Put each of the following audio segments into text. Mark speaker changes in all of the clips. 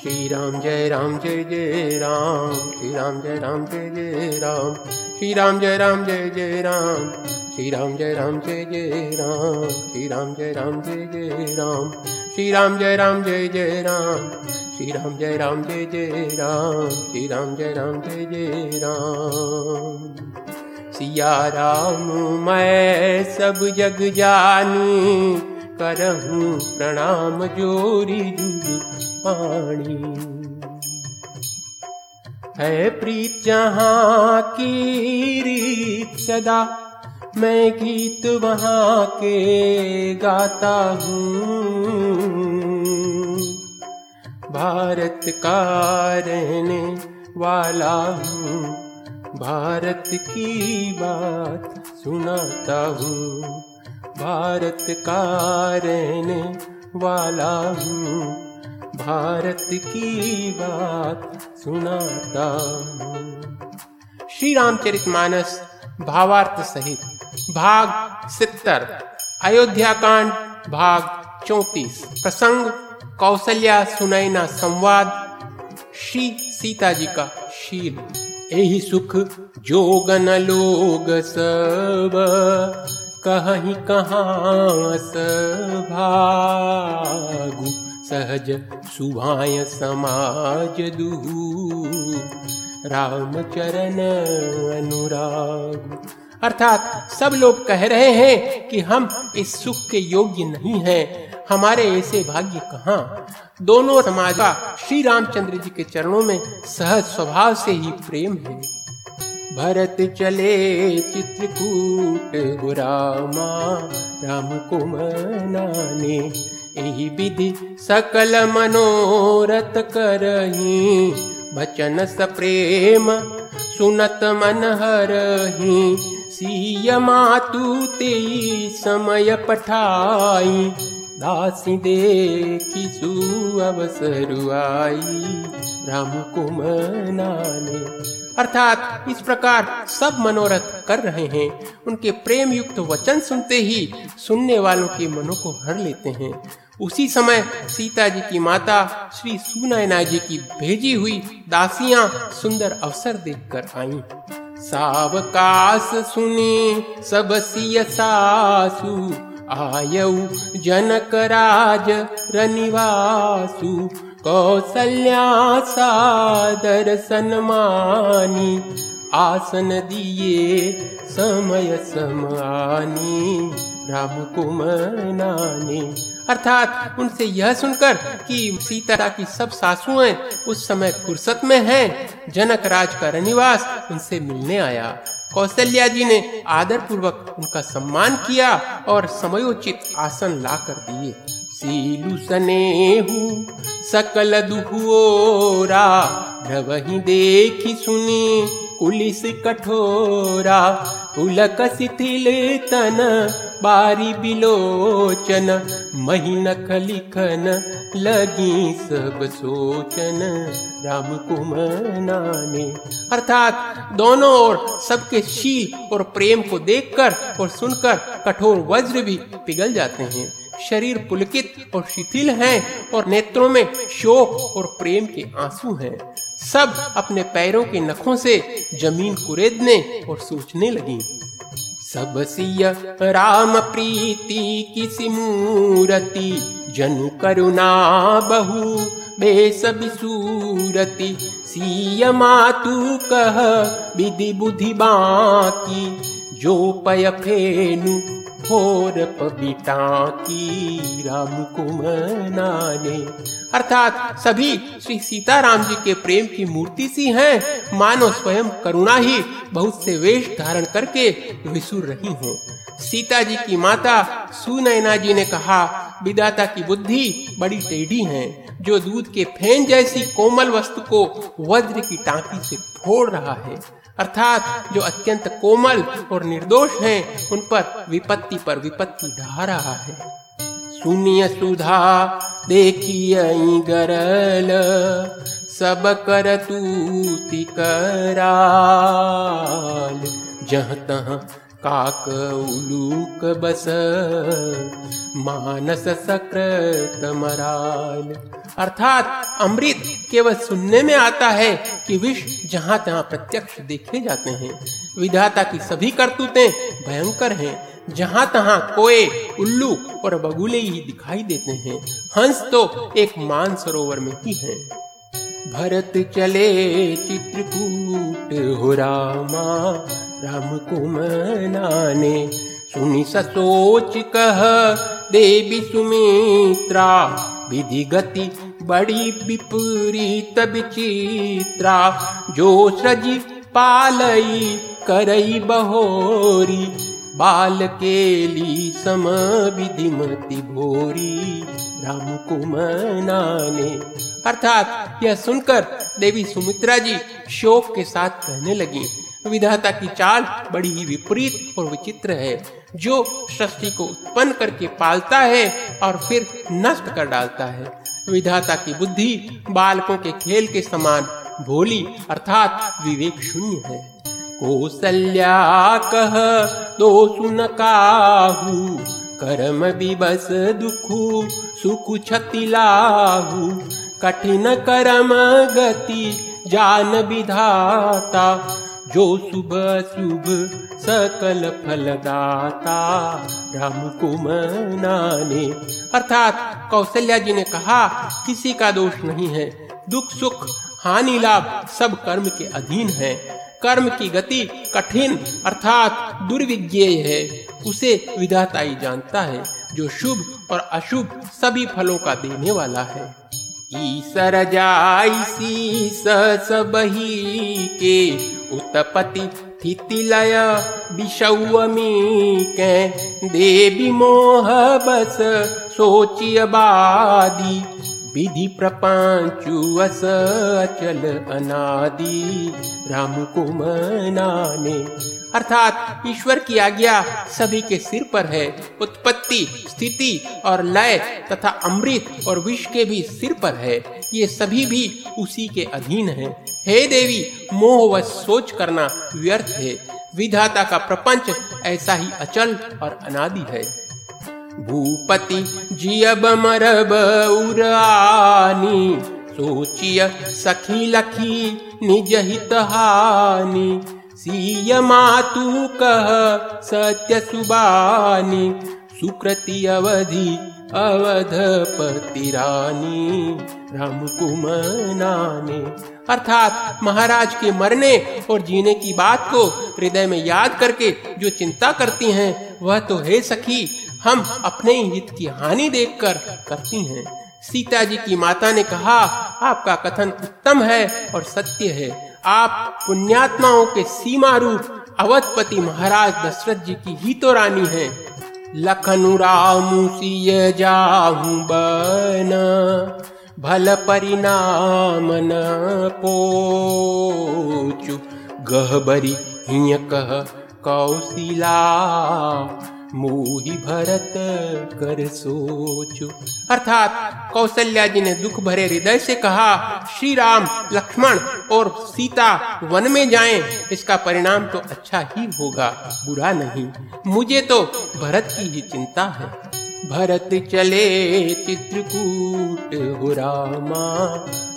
Speaker 1: श्री राम जय राम, जय जय राम। श्री राम जय राम, जय जय राम। श्री राम जय राम, जय जय राम। श्री राम जय राम, जय जय राम। श्री राम जय राम, जय जय राम। श्री राम जय राम, जय जय राम। श्री राम जय राम, जय जय राम। श्री राम जय राम, जय जय राम। सिया राम, मैं सब जग जानी। करहूँ प्रणाम जोरी जुग पाणी। है प्रीत जहाँ की रीत सदा, मैं गीत वहाँ के गाता हूँ। भारत का रहने वाला हूँ, भारत की बात सुनाता हूँ। भारत का रहने वाला हूँ। भारत की बात सुनाता हूँ। श्री रामचरित मानस, भावार्थ सहित, भाग सितर अयोध्या कांड, भाग चौतीस, प्रसंग कौशल्या सुनैना संवाद, श्री सीता जी का शील। यही सुख जोगन लोग सब। कहीं कहाँ भागु सहज सुभाय समाज दुहू। राम चरण अनुराग। अर्थात सब लोग कह रहे हैं कि हम इस सुख के योग्य नहीं हैं। हमारे ऐसे भाग्य कहाँ? दोनों समाज का श्री रामचंद्र जी के चरणों में सहज स्वभाव से ही प्रेम है। भरत चले चित्रकूट रामा राम को मनाने यही विधि सकल मनोरथ करही बचन स प्रेम सुनत मन हरही सीय मातु ते समय पठाई दासी देखी सु अवसर आई राम को मनाने। अर्थात इस प्रकार सब मनोरथ कर रहे हैं। उनके प्रेम युक्त वचन सुनते ही सुनने वालों के मनों को हर लेते हैं। उसी समय सीता जी की माता श्री सुनैना जी की भेजी हुई दासियाँ सुंदर अवसर देखकर आईं। सावकाश सुनी सब सिय सासु आयौ जनकराजरनिवासु कौसल्यासादरसन्मानि आसनदीये समयसमानि रामकुमानानि अर्थात उनसे यह सुनकर कि सीता की सब सासुएँ उस समय फुर्सत में हैं, जनक राज का रनिवास उनसे मिलने आया। कौशल्या जी ने आदर पूर्वक उनका सम्मान किया और समयोचित आसन ला कर दिए सकल दुहुओरा वही देखी सुनी पुलिस कठोरा पुलक शिथिल तन बारी बिलोचन, महीनख लिखन लगी सब सोचन। राम कुमनाने अर्थात दोनों ओर सबके शील और प्रेम को देखकर और सुनकर कठोर वज्र भी पिघल जाते हैं। शरीर पुलकित और शिथिल हैं और नेत्रों में शोक और प्रेम के आँसू हैं। सब अपने पैरों के नखों से ज़मीन कुरेदने और सोचने लगी। सब सिय राम प्रीति किसी मूरति जनु करुणा बहु बेस बिसूरति सीय मातु कह विधि जो पय फेनु घोर पबिता की राम को मनाने अर्थात सभी श्री सीताराम जी के प्रेम की मूर्ति सी हैं। मानो स्वयं करुणा ही बहुत से वेश धारण करके विसुर रही हो। सीता जी की माता सुनैना जी ने कहा विदाता की बुद्धि बड़ी टेढ़ी है, जो दूध के फेन जैसी कोमल वस्तु को वज्र की टांकी से फोड़ रहा है। अर्थात जो अत्यंत कोमल और निर्दोष हैं, उन पर विपत्ति पर विपत्ति ढा रहा है। सुनिय सुधा देखिए गरल सब कर तूति कराल। जह तह काक उलूक बस, मानस सकृत मराल। अर्थात अमृत केवल सुनने में आता है कि विष जहाँ तहाँ प्रत्यक्ष देखे जाते हैं। विधाता की सभी करतूतें भयंकर हैं। जहाँ तहाँ कोए, उल्लू और बगुले ही दिखाई देते हैं। हंस तो एक मान सरोवर में ही है। भरत चले, चित्रकूट हो रामा, राम कुमनाने सुनी सोच कह, देवी सुमित्रा विधि गति बड़ी विपरीत विचित्रा जो सजी पालई करई बहोरी, बाल केली सम विधिमति भोरी। राम कुमनाने अर्थात यह सुनकर देवी सुमित्रा जी शोक के साथ कहने लगी, विधाता की चाल बड़ी ही विपरीत और विचित्र है, जो सृष्टि को उत्पन्न करके पालता है और फिर नष्ट कर डालता है। विधाता की बुद्धि बालकों के खेल के समान भोली अर्थात विवेक शून्य है। कौशल्या कह दो सुन काहू, कर्म विबस दुखु सुख छतिलाहू कठिन कर्म गति जान विधाता जो शुभ शुभ सकल फलदाता राम को मनाने अर्थात कौशल्या जी ने कहा, किसी का दोष नहीं है, दुख, सुख, हानि, लाभ सब कर्म के अधीन है। कर्म की गति कठिन, अर्थात दुर्विज्ञेय है। उसे विधाता ही जानता है, जो शुभ और अशुभ सभी फलों का देने वाला है। ईसर जाइसी सबही के उतपति पति स्थितिलया देवि मोह बस सोचिय बादी विधि प्रपंचु अस अचल अनादि। राम को मनाने। अर्थात ईश्वर की आज्ञा सभी के सिर पर है। उत्पत्ति, स्थिति और लय तथा अमृत और विष के भी सिर पर है। ये सभी भी उसी के अधीन है। हे देवी, मोह व सोच करना व्यर्थ है। विधाता का प्रपंच ऐसा ही अचल और अनादि है। भूपति जियब मरब उरानी, सोचिय सखी लखी निज हित हानि। सीय मातु कह सत्य सुबानी, सुकृति अवधि अवधपति रानी राम कुमनाने अर्थात महाराज के मरने और जीने की बात को हृदय में याद करके जो चिंता करती हैं, वह तो है सखी हम अपने ही हित की हानि देखकर करती हैं। सीता जी की माता ने कहा, आपका कथन उत्तम है और सत्य है। आप पुण्यात्माओं के सीमा रूप अवधपति महाराज दशरथ जी की ही तो रानी है। लखनु राम सिय जाहू बन, भल परिणाम न पोचु। गहबरी कह कौशिला मोही भरत कर सोचो। अर्थात कौशल्या जी ने दुख भरे हृदय से कहा श्री राम लक्ष्मण और सीता वन में जाएँ, इसका परिणाम तो अच्छा ही होगा, बुरा नहीं। मुझे तो भरत की ही चिंता है। भरत चले चित्रकूट हो रामा,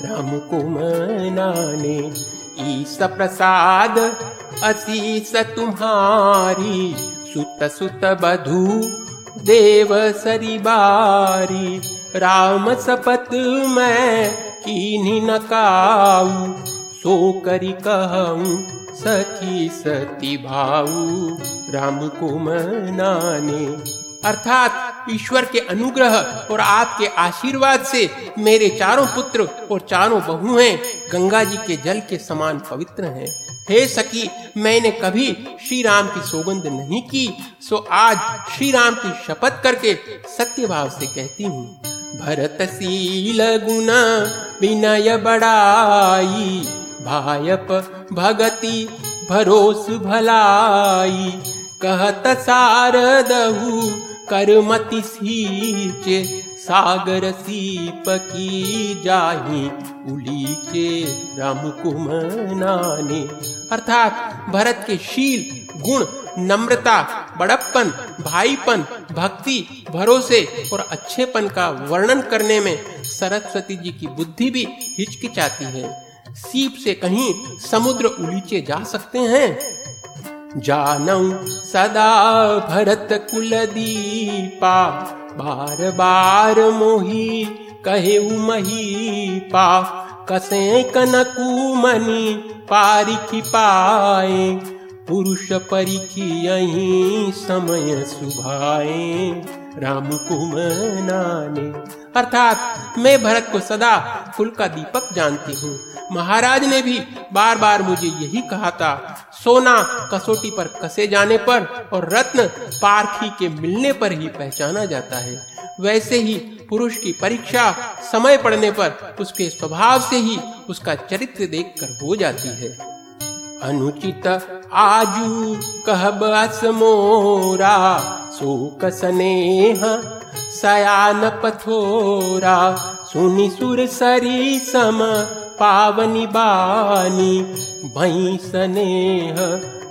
Speaker 1: राम को मनाने। ईस प्रसाद, असीस तुम्हारी सुत सुत बधु, देव सरी बारी, राम सपत मैं कीनी नकाऊ सो करी कहूँ सखी सती भाऊ, राम को मनाने अर्थात ईश्वर के अनुग्रह और आपके आशीर्वाद से मेरे चारों पुत्र और चारों बहुएँ गंगा जी के जल के समान पवित्र हैं। हे सखी, मैंने कभी श्री राम की सौगंध नहीं की, सो आज श्री राम की शपथ करके सत्य भाव से कहती हूँ। भरत शील गुण विनय बड़ाई, भायप भगति भरोस भलाई, कहत सारदहु करमति सीचे, सागर सीप की जाही, उलीचे राम कुमनाने अर्थात भरत के शील, गुण, नम्रता, बड़प्पन, भाईपन, भक्ति, भरोसे और अच्छेपन का वर्णन करने में सरस्वती जी की बुद्धि भी हिचकिचाती है। सीप से कहीं समुद्र उलीचे जा सकते हैं? जानऊ सदा भरत कुल दीपा, बार बार मोही कहे मही पा कसे कनकू मनी पारिखी पाए पुरुष परिखी यही समय सुभाए। राम कुमनाने अर्थात मैं भरत को सदा कुल का दीपक जानती हूँ। महाराज ने भी बार बार मुझे यही कहा था, सोना कसोटी पर कसे जाने पर और रत्न पारखी के मिलने पर ही पहचाना जाता है। वैसे ही पुरुष की परीक्षा समय पड़ने पर उसके स्वभाव से ही उसका चरित्र देखकर हो जाती है। अनुचित आजू कहब मोरा, शोक स्नेह सयान पथोरा, सुनि सुर सरी सम पावनी बानी, भई स्नेह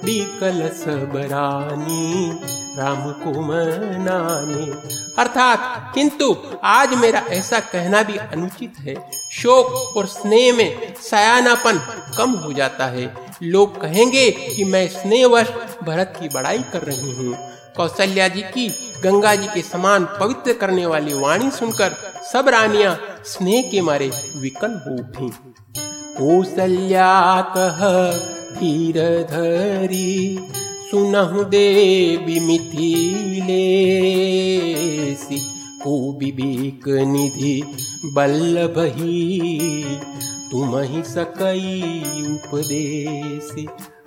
Speaker 1: बिकल सबरानी राम को मनाने अर्थात, किंतु आज मेरा ऐसा कहना भी अनुचित है। शोक और स्नेह में सयानापन कम हो जाता है। लोग कहेंगे कि मैं स्नेहवश भरत की बड़ाई कर रही हूँ। कौशल्या जी की, गंगा जी के समान पवित्र करने वाली वाणी सुनकर सब रानियाँ स्नेह के मारे विकल हो उठी। कौशल्या कह धीर धरी, सुनहु देवी मिथिलेसी को विवेक निधि बल्लभ ही तुम ही सकई उपदेश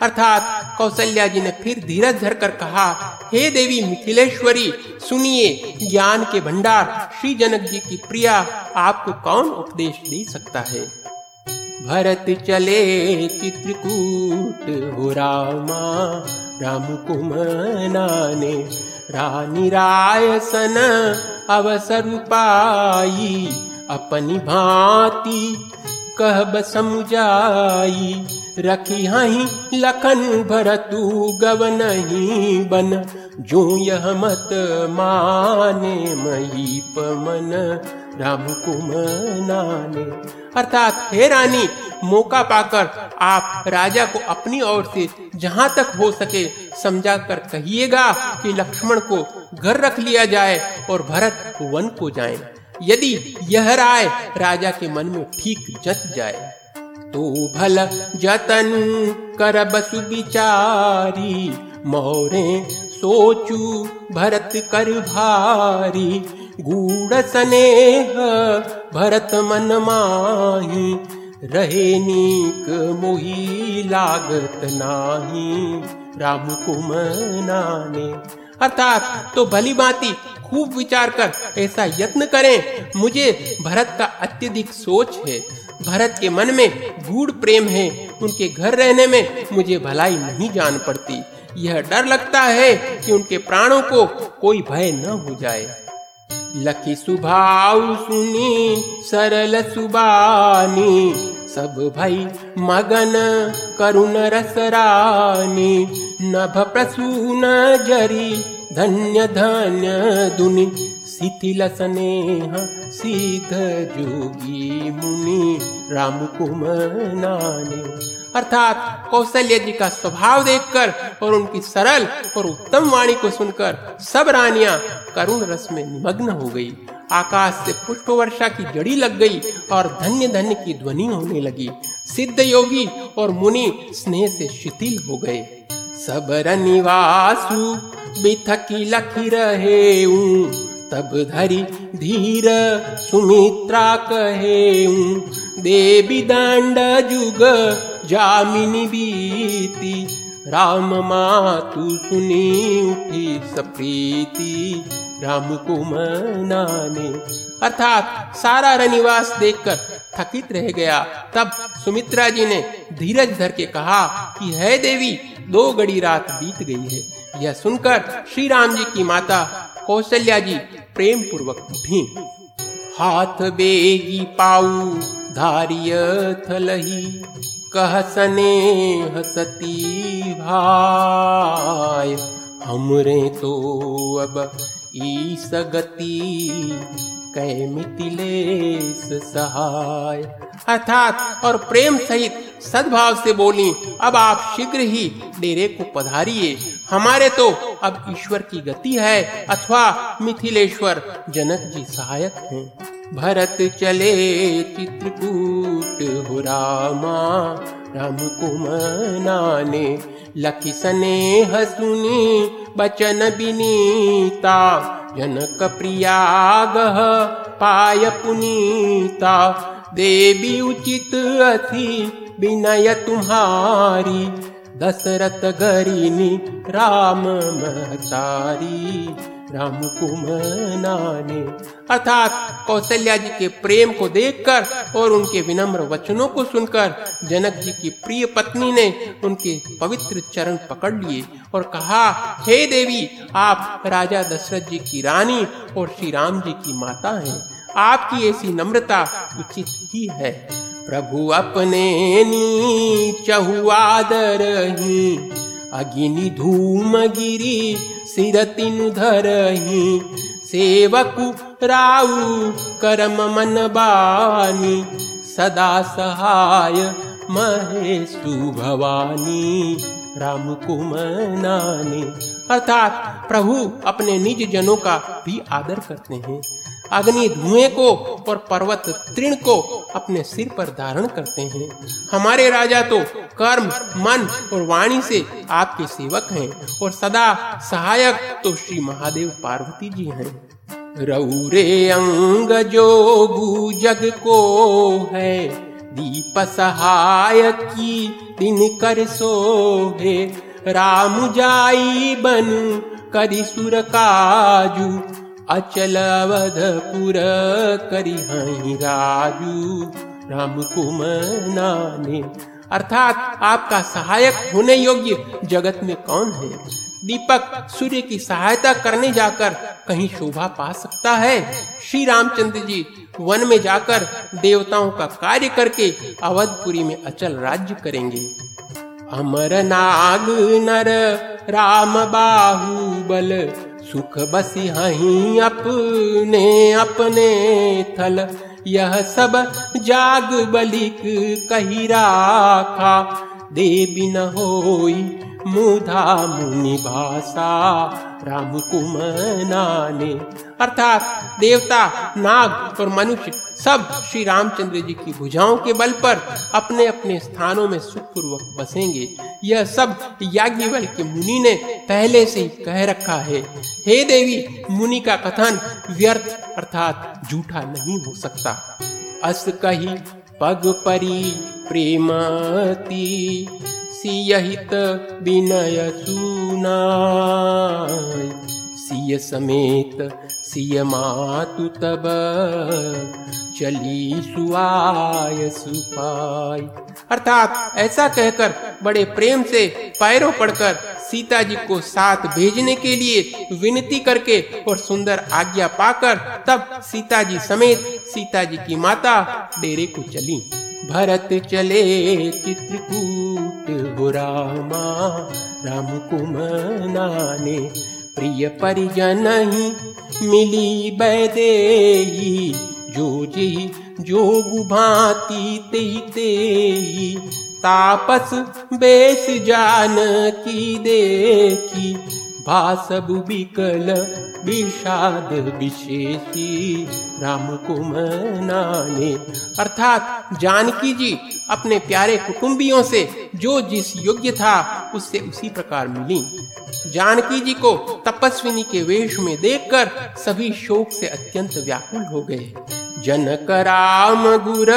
Speaker 1: अर्थात कौशल्या जी ने फिर धीरज धर कर कहा, हे देवी मिथिलेश्वरी सुनिए ज्ञान के भंडार। श्री जनक जी की प्रिया आपको कौन उपदेश दे सकता है? भरत चले चित्रकूट। हो रामा, राम कुमनाने। रानी राय सन अवसर पाई। अपनी भांति कह समुजाई रखी हही लखन भरतु गवन ही बन। जो यह मत माने मही पमन राम कुमनाने अर्थात हे रानी, मौका पाकर आप राजा को अपनी ओर से जहाँ तक हो सके समझा कर कहिएगा कि लक्ष्मण को घर रख लिया जाए और भरत वन को जाए। यदि यह राय राजा के मन में ठीक जत जाए। तो भल जतन कर बसु विचारी मोरे सोचू भरत कर भारी। गूढ़ स्नेह भरत मन माही, रहे नीक मोही लागत नाही। राम कुमनाने। अर्थात तो भली बाती खूब विचार कर, ऐसा यत्न करें, मुझे भरत का अत्यधिक सोच है। भरत के मन में गूढ़ प्रेम है, उनके घर रहने में मुझे भलाई नहीं जान पड़ती। यह डर लगता है कि उनके प्राणों को कोई भय न हो जाए। लखी सुभाव सुनी, सरल सुबानी, सब भई मगन करुण रसरानी, नभ प्रसून जरी, धन्य धन्य दुनि। शिथिल स्नेह सीध जोगी मुनि, राम कुमनाने अर्थात कौशल्य जी का स्वभाव देखकर और उनकी सरल और उत्तम वाणी को सुनकर सब रानियाँ करुण रस में निमग्न हो गई। आकाश से पुष्प वर्षा की जड़ी लग गई और धन्य धन्य की ध्वनि होने लगी। सिद्ध योगी और मुनि स्नेह से शिथिल हो गए। सबर निवासु बिथकी लखी रहे तब धरी धीर सुमित्रा कहे देवी दंड जुग जामिनी बीती। राम मातु सुनी उठी सप्रीति, राम को मनाने। अर्थात सारा रनिवास देखकर थकित रह गया। तब सुमित्रा जी ने धीरज धर के कहा कि, है देवी, दो गड़ी रात बीत गई है। यह सुनकर श्री राम जी की माता कौशल्या जी प्रेम पूर्वक उठी हाथ बेगी पाऊ, धारिय थलही, कह सने हसती भाई हमरे तो अब ई सगति कै मिथिलेश सहाय। अर्थात, और प्रेम सहित सद्भाव से बोली, अब आप शीघ्र ही डेरे को पधारिए। हमारे तो अब ईश्वर की गति है, अथवा मिथिलेश्वर जनक जी सहायक हैं। भरत चले, चित्रकूट हो रामा, राम कुमनाने लखी स्नेह हसुनी बचन बिनीता जनक प्रियागह पाय पुनीता। देवी उचित अथी विनय तुम्हारी दशरथ गरिनी राम महतारी, राम कुमनाने। अर्थात कौशल्या जी के प्रेम को देखकर और उनके विनम्र वचनों को सुनकर जनक जी की प्रिय पत्नी ने उनके पवित्र चरण पकड़ लिए और कहा, हे देवी, आप राजा दशरथ जी की रानी और श्री राम जी की माता हैं। आपकी ऐसी नम्रता उचित ही है। प्रभु अपने नी चहुआदर अगिनी धूम गिरी सिर तिन धरही सेवकु राउ करम मन बानी, सदा सहाय महेशु भवानी। राम कुमनानी अर्थात प्रभु अपने निज जनों का भी आदर करते हैं। अग्नि धुएँ को और पर्वत तृण को अपने सिर पर धारण करते हैं। हमारे राजा तो कर्म, मन और वाणी से आपके सेवक हैं और सदा सहायक तो श्री महादेव पार्वती जी हैं। रौरे अंग जो जग को है, दीप सहाय की दिन कर सो है राम जाई बन, करी सुर काजू अचल अवधपुर करी राजू। राम कुमनाने। अर्थात आपका सहायक होने योग्य जगत में कौन है? दीपक सूर्य की सहायता करने जाकर कहीं शोभा पा सकता है? श्री रामचंद्र जी वन में जाकर देवताओं का कार्य करके अवधपुरी में अचल राज्य करेंगे। अमर नाग नर, राम बाहुबल सुख बसी हही अपने अपने थल। यह सब जाग बलिक कही राखा। देवी न होई मुधा मुनि भाषा राम कुमनाने अर्थात देवता, नाग और मनुष्य सब श्री रामचंद्र जी की भुजाओं के बल पर अपने अपने स्थानों में सुखपूर्वक बसेंगे। यह सब याज्ञवल के मुनि ने पहले से ही कह रखा है। हे देवी, मुनि का कथन व्यर्थ अर्थात झूठा नहीं हो सकता। अस कही पग परी प्रेमती सियहित विनय सुना सिय समेत सिय मातु तब चली सुआय सुपाई। अर्थात ऐसा कहकर बड़े प्रेम से पैरों पड़कर सीता जी को साथ भेजने के लिए विनती करके और सुंदर आज्ञा पाकर तब सीता जी समेत सीता जी की माता डेरे को चली। भरत चले चित्रकूट हो रामा राम कुमनाने प्रिय परिजन ही मिली बैदेही जो जी जोगु भांति ते ते तापस बेस जानकी देखी। भासबु बिकल विषाद विशेषी राम कुमनाने अर्थात जानकी जी अपने प्यारे कुटुंबियों से जो जिस योग्य था, उससे उसी प्रकार मिली। जानकी जी को तपस्विनी के वेश में देखकर सभी शोक से अत्यंत व्याकुल हो गए। जनक राम गुर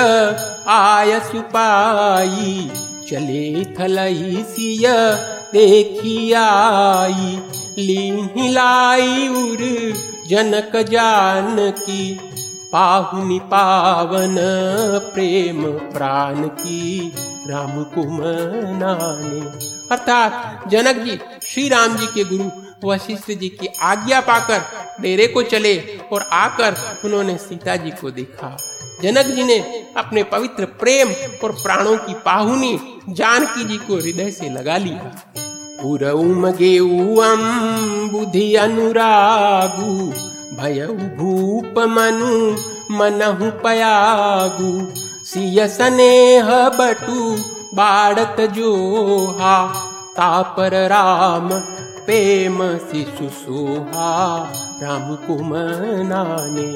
Speaker 1: आय सुपाई चले थलई सिया देखी आई ली उर जनक जान की पाहुनि पावन प्रेम प्राण की, राम कुमनाने। अर्थात जनक जी, श्री राम जी के गुरु वशिष्ठ जी की आज्ञा पाकर डेरे को चले और आकर उन्होंने सीता जी को देखा। जनक जी ने अपने पवित्र प्रेम और प्राणों की पाहुनी जानकी जी को हृदय से लगा लिया। बुद्धि अनुरागु भय भूप मनु मनहु पयागु। सिय स्नेह बटु बाड़त जोहा, तापर राम प्रेम शिशु सोहा राम को मनाने।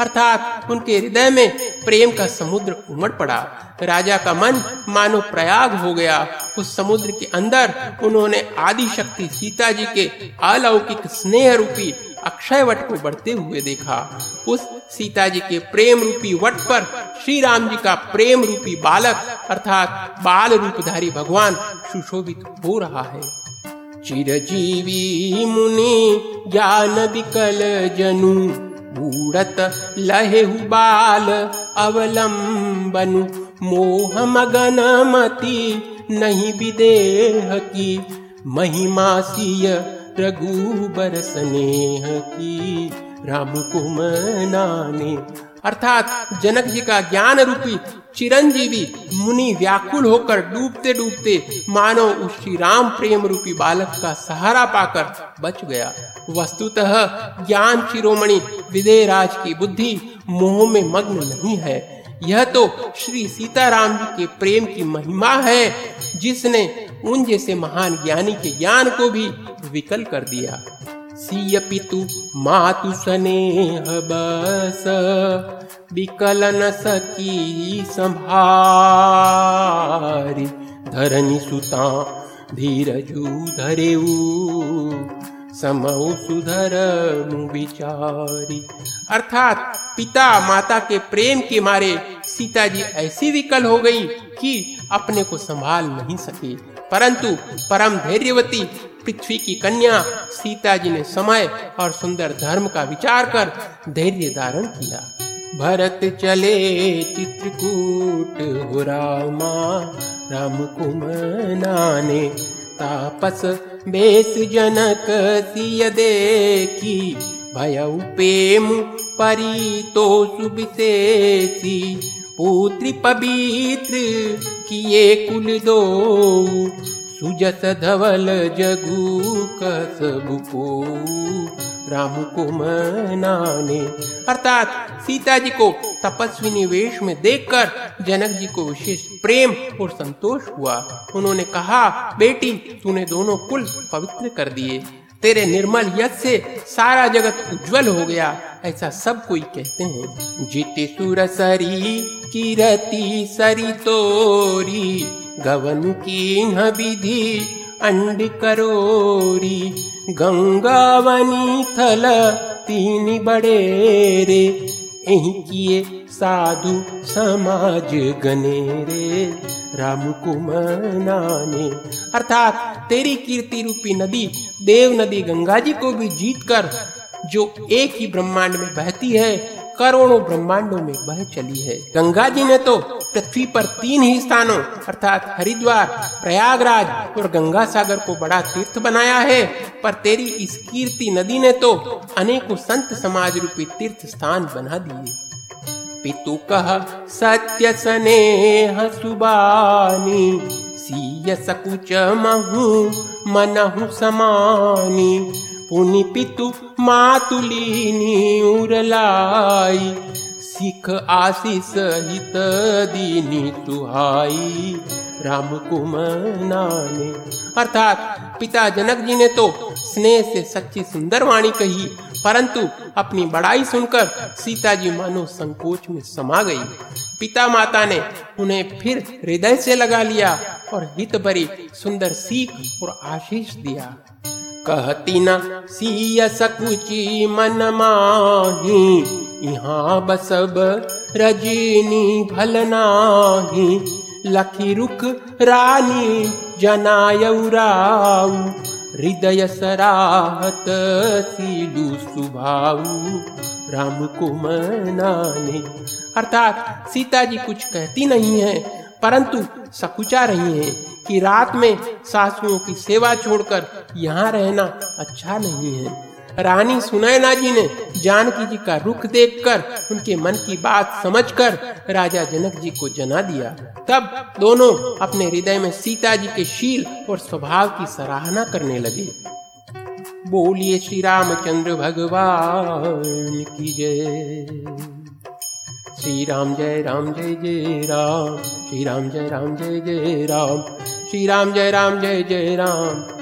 Speaker 1: अर्थात उनके हृदय में प्रेम का समुद्र उमड़ पड़ा। राजा का मन मानो प्रयाग हो गया। उस समुद्र के अंदर उन्होंने आदि शक्ति सीता जी के अलौकिक स्नेह रूपी अक्षय वट को बढ़ते हुए देखा। उस सीता जी के प्रेम रूपी वट पर श्री राम जी का प्रेम रूपी बालक, अर्थात बाल रूपधारी भगवान सुशोभित हो रहा है। चिरजीवी मुनि ज्ञान विकल जनु बूढ़त लहेहु बाल अवलंबनु मोह मगन मति नहीं विदेह की महिमा सिय रघुबर स्नेह की राम को मनाने अर्थात जनक जी का ज्ञान रूपी चिरंजीवी मुनि व्याकुल होकर डूबते डूबते मानो उस श्री राम प्रेम रूपी बालक का सहारा पाकर बच गया। वस्तुतः ज्ञान शिरोमणि विदयराज की बुद्धि मोह में मग्न नहीं है। यह तो श्री सीताराम जी के प्रेम की महिमा है, जिसने उन जैसे महान ज्ञानी के ज्ञान को भी विकल कर दिया। सिय पितु मातु स्नेह बस, विकलन सकी संभारी। धरनी सुता धीरजू धरेऊ, समऊ सुधर विचारी। अर्थात पिता माता के प्रेम के मारे सीता जी ऐसी विकल हो गई कि अपने को संभाल नहीं सके। परंतु परम धैर्यवती पृथ्वी की कन्या सीता जी ने समय और सुंदर धर्म का विचार कर धैर्य धारण किया। भरत चले चित्रकूट हो रामा राम कुमनाने तापस बेस जनक सिय देखी भय पेम परी तो सुबिशेषी पुत्री पवित्र किए कुल दो सुजस धवल जगु कसबुको राम को मनाने। अर्थात सीता जी को तपस्विनी वेश में देखकर जनक जी को विशेष प्रेम और संतोष हुआ। उन्होंने कहा, बेटी, तूने दोनों कुल पवित्र कर दिए। तेरे निर्मल यश से सारा जगत उज्जवल हो गया। ऐसा सब कोई कहते हैं। जीते सुर सरी किरती सरी तोरी, गवन की विधि अंड करोरी। गंगावनी थल तीन बड़े रे यही किए साधु समाज गने रे राम को मनाने अर्थात तेरी कीर्ति रूपी नदी, देव नदी गंगा जी को भी जीत कर जो एक ही ब्रह्मांड में बहती है करोड़ों ब्रह्मांडों में बह चली है। गंगा जी ने तो पृथ्वी पर तीन ही स्थानों, अर्थात हरिद्वार, प्रयागराज और गंगा सागर को बड़ा तीर्थ बनाया है, पर तेरी इस कीर्ति नदी ने तो अनेकों संत समाज रूपी तीर्थ स्थान बना दिए। पितु कह, सत्य स्नेह सुबानी, सीय सकुच महु, मनहु समानी पुनि पितु मातुलीनी उरलाई, सिख आशीष हित दीनी सुहाई राम को मनाने अर्थात पिता जनक जी ने तो स्नेह से सच्ची सुंदर वाणी कही, परंतु अपनी बड़ाई सुनकर सीता जी मानो संकोच में समा गई। पिता माता ने उन्हें फिर हृदय से लगा लिया और हित भरी सुंदर सीख और आशीष दिया। कहती न, सिय सकुची मन माही यहाँ बसब रजनी भल नाही। लखी रुख रानी जनायराऊ हृदय सराहत सीलू सुभाऊ। राम को मनाने अर्थात सीता जी कुछ कहती नहीं है, परंतु सकुचा रही हैं कि रात में सासुओं की सेवा छोड़कर यहाँ रहना अच्छा नहीं है। रानी सुनैना जी ने जानकी जी का रुख देखकर, उनके मन की बात समझकर राजा जनक जी को जना दिया। तब दोनों अपने हृदय में सीता जी के शील और स्वभाव की सराहना करने लगे। बोलिए श्री रामचंद्र भगवान की जय। श्री राम जय राम जय जय राम। श्री राम जय राम जय जय राम। श्री राम जय राम जय जय राम।